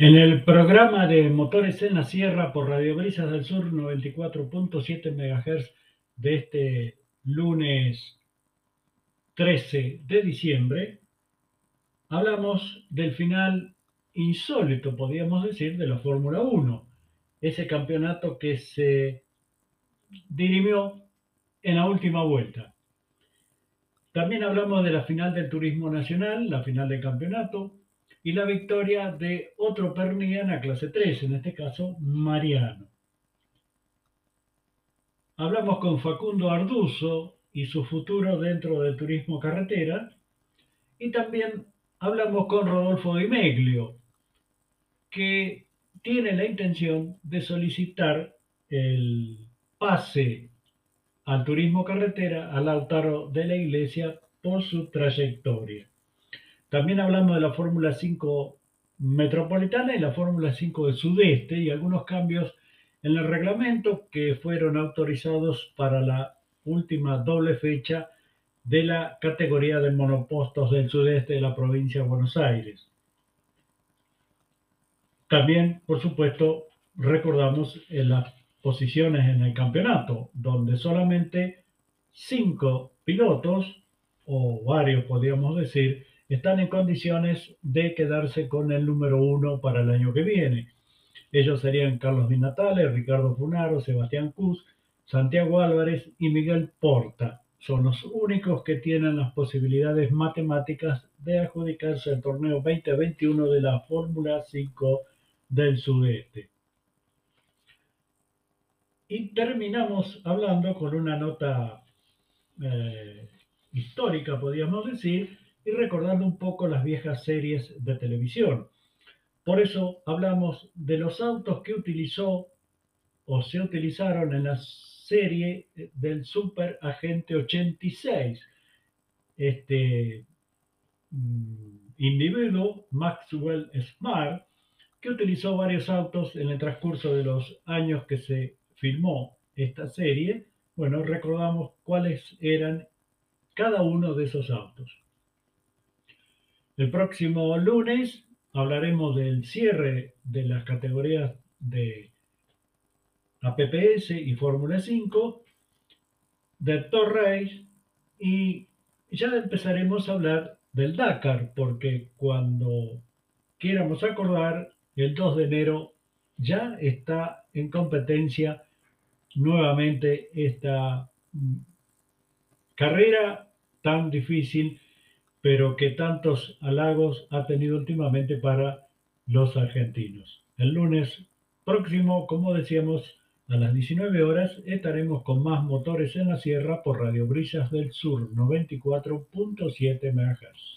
En el programa de Motores en la Sierra por Radio Brisas del Sur 94.7 MHz de este lunes 13 de diciembre, hablamos del final insólito, podríamos decir, de la Fórmula 1, ese campeonato que se dirimió en la última vuelta. También hablamos de la final del Turismo Nacional, la final del campeonato, y la victoria de otro la clase 3, en este caso Mariano. Hablamos con Facundo Arduzo y su futuro dentro del turismo carretera y también hablamos con Rodolfo Di Meglio, que tiene la intención de solicitar el pase al turismo carretera al Lautaro de la Iglesia por su trayectoria. También hablamos de la Fórmula 5 metropolitana y la Fórmula 5 del sudeste y algunos cambios en el reglamento que fueron autorizados para la última doble fecha de la categoría de monopostos del sudeste de la provincia de Buenos Aires. También, por supuesto, recordamos en las posiciones en el campeonato, donde solamente cinco pilotos, o varios podríamos decir, están en condiciones de quedarse con el número uno para el año que viene. Ellos serían Carlos Di Ricardo Funaro, Sebastián Cus, Santiago Álvarez y Miguel Porta. Son los únicos que tienen las posibilidades matemáticas de adjudicarse el torneo 2021 de la Fórmula 5 del Sudeste. Y terminamos hablando con una nota eh, histórica, podríamos decir, y recordando un poco las viejas series de televisión. Por eso hablamos de los autos que utilizó o se utilizaron en la serie del Super Agente 86. Este mm, individuo, Maxwell Smart, que utilizó varios autos en el transcurso de los años que se filmó esta serie. Bueno, recordamos cuáles eran cada uno de esos autos. El próximo lunes hablaremos del cierre de las categorías de APPS y Fórmula 5, de Race y ya empezaremos a hablar del Dakar, porque cuando quieramos acordar, el 2 de enero ya está en competencia nuevamente esta carrera tan difícil pero que tantos halagos ha tenido últimamente para los argentinos. El lunes próximo, como decíamos, a las 19 horas estaremos con más motores en la sierra por Radio Brillas del Sur 94.7 MHz.